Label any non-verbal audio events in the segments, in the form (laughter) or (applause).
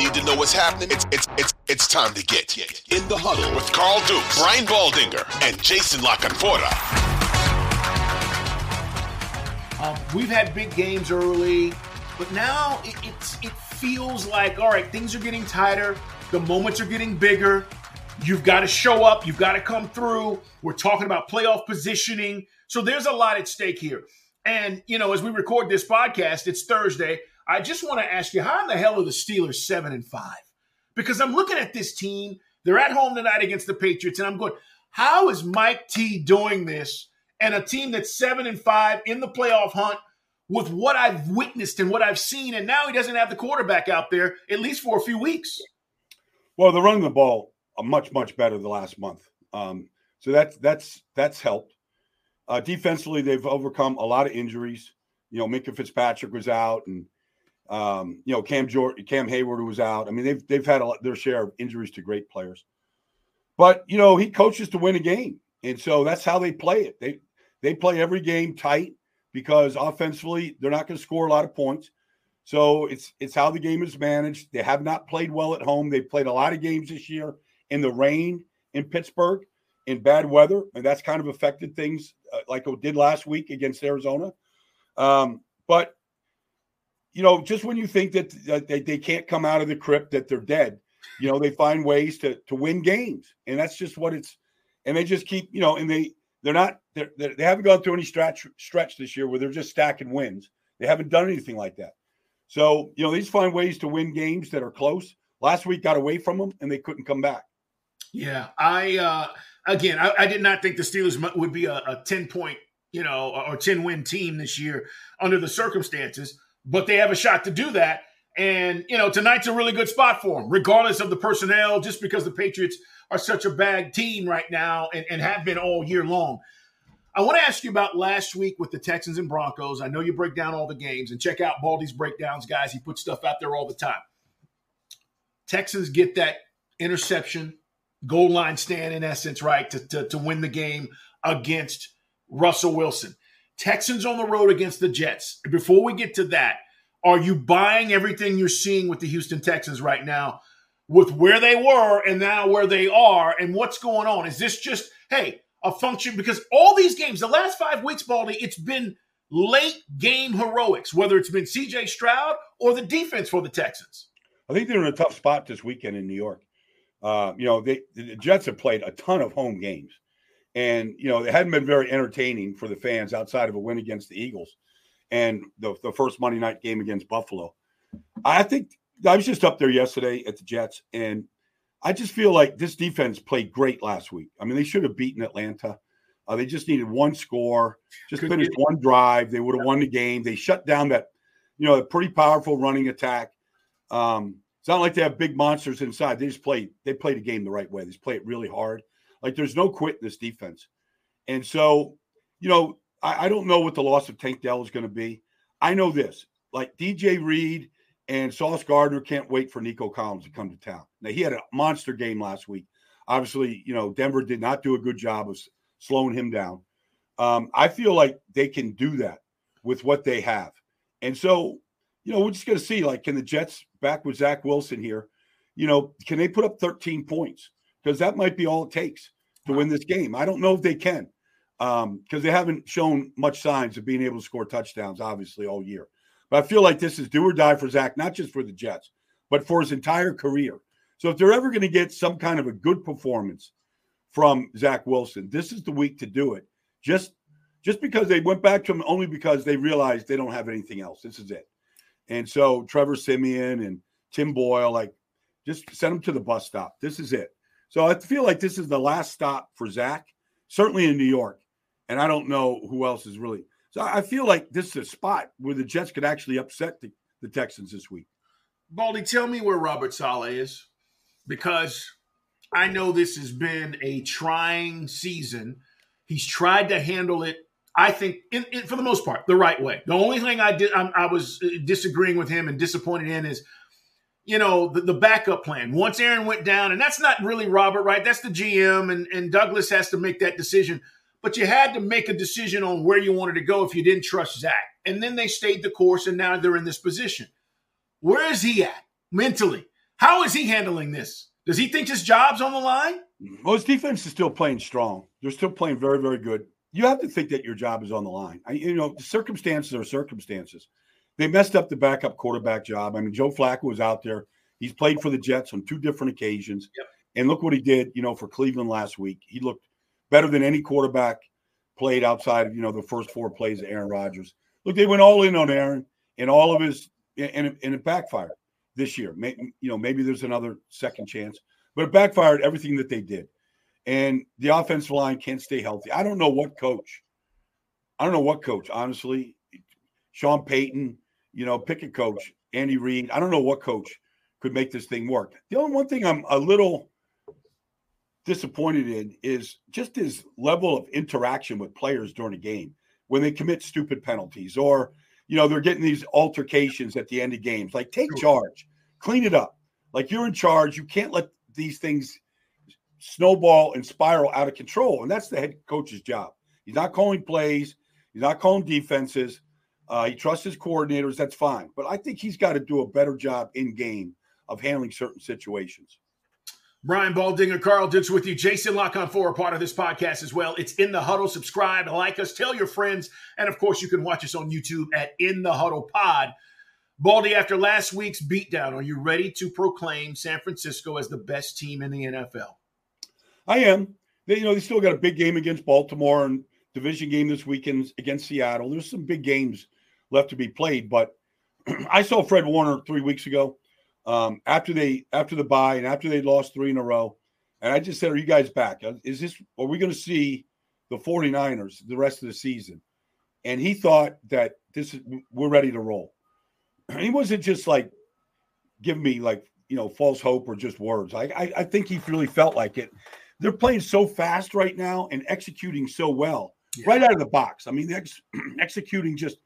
Need to know what's happening, it's, it's, it's, it's time to get in the huddle with Carl Dukes, Brian Baldinger, and Jason La Canfora. Um, we've had big games early, but now it, it's, it feels like, all right, things are getting tighter. The moments are getting bigger. You've got to show up. You've got to come through. We're talking about playoff positioning. So there's a lot at stake here. And, you know, as we record this podcast, it's Thursday. I just want to ask you, how in the hell are the Steelers seven and five? Because I'm looking at this team. They're at home tonight against the Patriots, and I'm going, how is Mike T doing this? And a team that's seven and five in the playoff hunt with what I've witnessed and what I've seen, and now he doesn't have the quarterback out there at least for a few weeks. Well, they're running the ball much much better the last month, um, so that's that's that's helped. Uh, defensively, they've overcome a lot of injuries. You know, Minkah Fitzpatrick was out, and um, you know, Cam Jordan, Cam Hayward was out. I mean, they've they've had a, their share of injuries to great players. But you know, he coaches to win a game, and so that's how they play it. They they play every game tight because offensively they're not going to score a lot of points. So it's it's how the game is managed. They have not played well at home. They've played a lot of games this year in the rain in Pittsburgh, in bad weather, and that's kind of affected things uh, like it did last week against Arizona. Um, but you know, just when you think that, that they, they can't come out of the crypt, that they're dead, you know, they find ways to to win games, and that's just what it's. And they just keep, you know, and they they're not they're, they're, they haven't gone through any stretch stretch this year where they're just stacking wins. They haven't done anything like that. So you know, they just find ways to win games that are close. Last week got away from them, and they couldn't come back. Yeah, I uh again, I, I did not think the Steelers would be a, a ten point, you know, or ten win team this year under the circumstances but they have a shot to do that. And, you know, tonight's a really good spot for them, regardless of the personnel, just because the Patriots are such a bad team right now and, and have been all year long. I want to ask you about last week with the Texans and Broncos. I know you break down all the games and check out Baldy's breakdowns, guys. He puts stuff out there all the time. Texans get that interception, goal line stand, in essence, right, to, to, to win the game against Russell Wilson. Texans on the road against the Jets. Before we get to that, are you buying everything you're seeing with the Houston Texans right now with where they were and now where they are and what's going on? Is this just, hey, a function? Because all these games, the last five weeks, Baldy, it's been late game heroics, whether it's been CJ Stroud or the defense for the Texans. I think they're in a tough spot this weekend in New York. Uh, you know, they, the Jets have played a ton of home games. And, you know, it hadn't been very entertaining for the fans outside of a win against the Eagles and the, the first Monday night game against Buffalo. I think I was just up there yesterday at the Jets, and I just feel like this defense played great last week. I mean, they should have beaten Atlanta. Uh, they just needed one score, just Could finished one drive. They would have won the game. They shut down that, you know, a pretty powerful running attack. Um, it's not like they have big monsters inside. They just play. They play the game the right way. They just play it really hard. Like there's no quit in this defense. And so, you know, I, I don't know what the loss of Tank Dell is going to be. I know this like DJ Reed and Sauce Gardner can't wait for Nico Collins to come to town. Now, he had a monster game last week. Obviously, you know, Denver did not do a good job of slowing him down. Um, I feel like they can do that with what they have. And so, you know, we're just going to see like, can the Jets back with Zach Wilson here, you know, can they put up 13 points? Because that might be all it takes to win this game. I don't know if they can because um, they haven't shown much signs of being able to score touchdowns, obviously, all year. But I feel like this is do or die for Zach, not just for the Jets, but for his entire career. So if they're ever going to get some kind of a good performance from Zach Wilson, this is the week to do it. Just just because they went back to him only because they realized they don't have anything else. This is it. And so Trevor Siemian and Tim Boyle, like, just send them to the bus stop. This is it. So I feel like this is the last stop for Zach, certainly in New York. And I don't know who else is really. So I feel like this is a spot where the Jets could actually upset the, the Texans this week. Baldy, tell me where Robert Saleh is because I know this has been a trying season. He's tried to handle it I think, in, in, for the most part, the right way. The only thing I did, I, I was uh, disagreeing with him and disappointed in is, you know, the, the, backup plan. Once Aaron went down, and that's not really Robert, right? That's the GM, and, and Douglas has to make that decision. But you had to make a decision on where you wanted to go if you didn't trust Zach. And then they stayed the course, and now they're in this position. Where is he at mentally? How is he handling this? Does he think his job's on the line? Well, his defense is still playing strong. They're still playing very, very good you have to think that your job is on the line. I, you know, circumstances are circumstances. They messed up the backup quarterback job. I mean, Joe Flacco was out there. He's played for the Jets on two different occasions. Yep. And look what he did, you know, for Cleveland last week. He looked better than any quarterback played outside of, you know, the first four plays of Aaron Rodgers. Look, they went all in on Aaron and all of his, and it, and it backfired this year. Maybe, you know, maybe there's another second chance, but it backfired everything that they did and the offensive line can't stay healthy. I don't know what coach. I don't know what coach, honestly. Sean Payton, you know, pick a coach. Andy Reid. I don't know what coach could make this thing work. The only one thing I'm a little disappointed in is just his level of interaction with players during a game when they commit stupid penalties or you know they're getting these altercations at the end of games like take charge clean it up like you're in charge you can't let these things snowball and spiral out of control. And that's the head coach's job. He's not calling plays, he's not calling defenses. Uh, he trusts his coordinators. That's fine. But I think he's got to do a better job in game of handling certain situations. Brian Baldinger, Carl Dukes with you. Jason La Canfora, part of this podcast as well. It's In the Huddle. Subscribe, like us, tell your friends. And of course, you can watch us on YouTube at In the Huddle Pod. Baldy, after last week's beatdown, are you ready to proclaim San Francisco as the best team in the NFL? I am. They, you know, they still got a big game against Baltimore and division game this weekend against Seattle. There's some big games left to be played, but (clears throat) I saw Fred Warner three weeks ago um, after they after the bye and after they lost three in a row, and I just said, "Are you guys back? Uh, is this? Are we going to see the 49ers the rest of the season?" And he thought that this is we're ready to roll. (clears throat) He wasn't just like giving me like you know false hope or just words. I I, I think he really felt like it, they're playing so fast right now and executing so well yeah. right out of the box. I mean, ex- (clears throat) executing just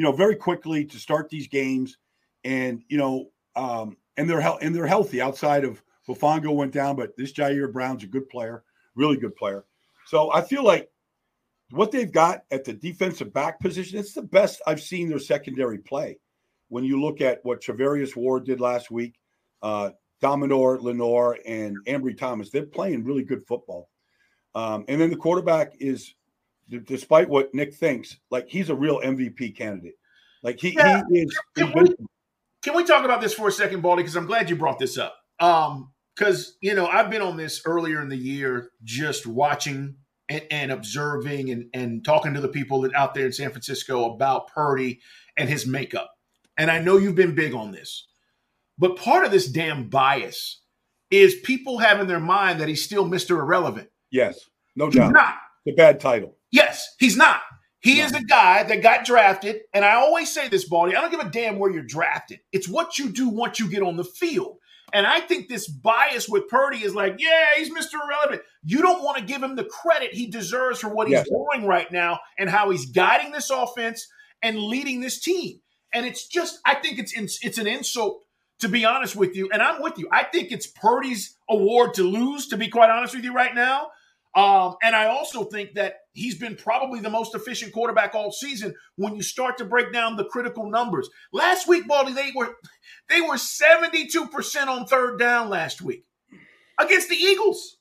you know very quickly to start these games, and you know, um, and they're he- and they're healthy outside of Hufanga went down, but this Ji'Ayir Brown's a good player, really good player. So I feel like what they've got at the defensive back position, it's the best I've seen their secondary play. When you look at what Charvarius Ward did last week, uh, Deommodore, Lenoir, and Ambry Thomas. They're playing really good football. Um, and then the quarterback is, despite what Nick thinks, like he's a real MVP candidate. Like he, yeah. he is. Can we, can we, talk about this for a second, Baldy? Because I'm glad you brought this up. Um, because you know I've been on this earlier in the year, just watching and, and observing and, and talking to the people that out there in San Francisco about Purdy and his makeup. And I know you've been big on this. But part of this damn bias is people have in their mind that he's still Mr. Irrelevant. Yes, no doubt. He's not. It's a bad title. Yes, he's not. He no. is a guy that got drafted. And I always say this, Baldy, I don't give a damn where you're drafted. It's what you do once you get on the field. And I think this bias with Purdy is like, yeah, he's Mr. Irrelevant. You don't want to give him the credit he deserves for what he's yes. doing right now and how he's guiding this offense and leading this team. And it's just, I think it's it's an insult to be honest with you. And I'm with you. I think it's Purdy's award to lose, to be quite honest with you right now. Um, and I also think that he's been probably the most efficient quarterback all season when you start to break down the critical numbers. Last week, Baldy, they were they were 72% on third down last week against the Eagles.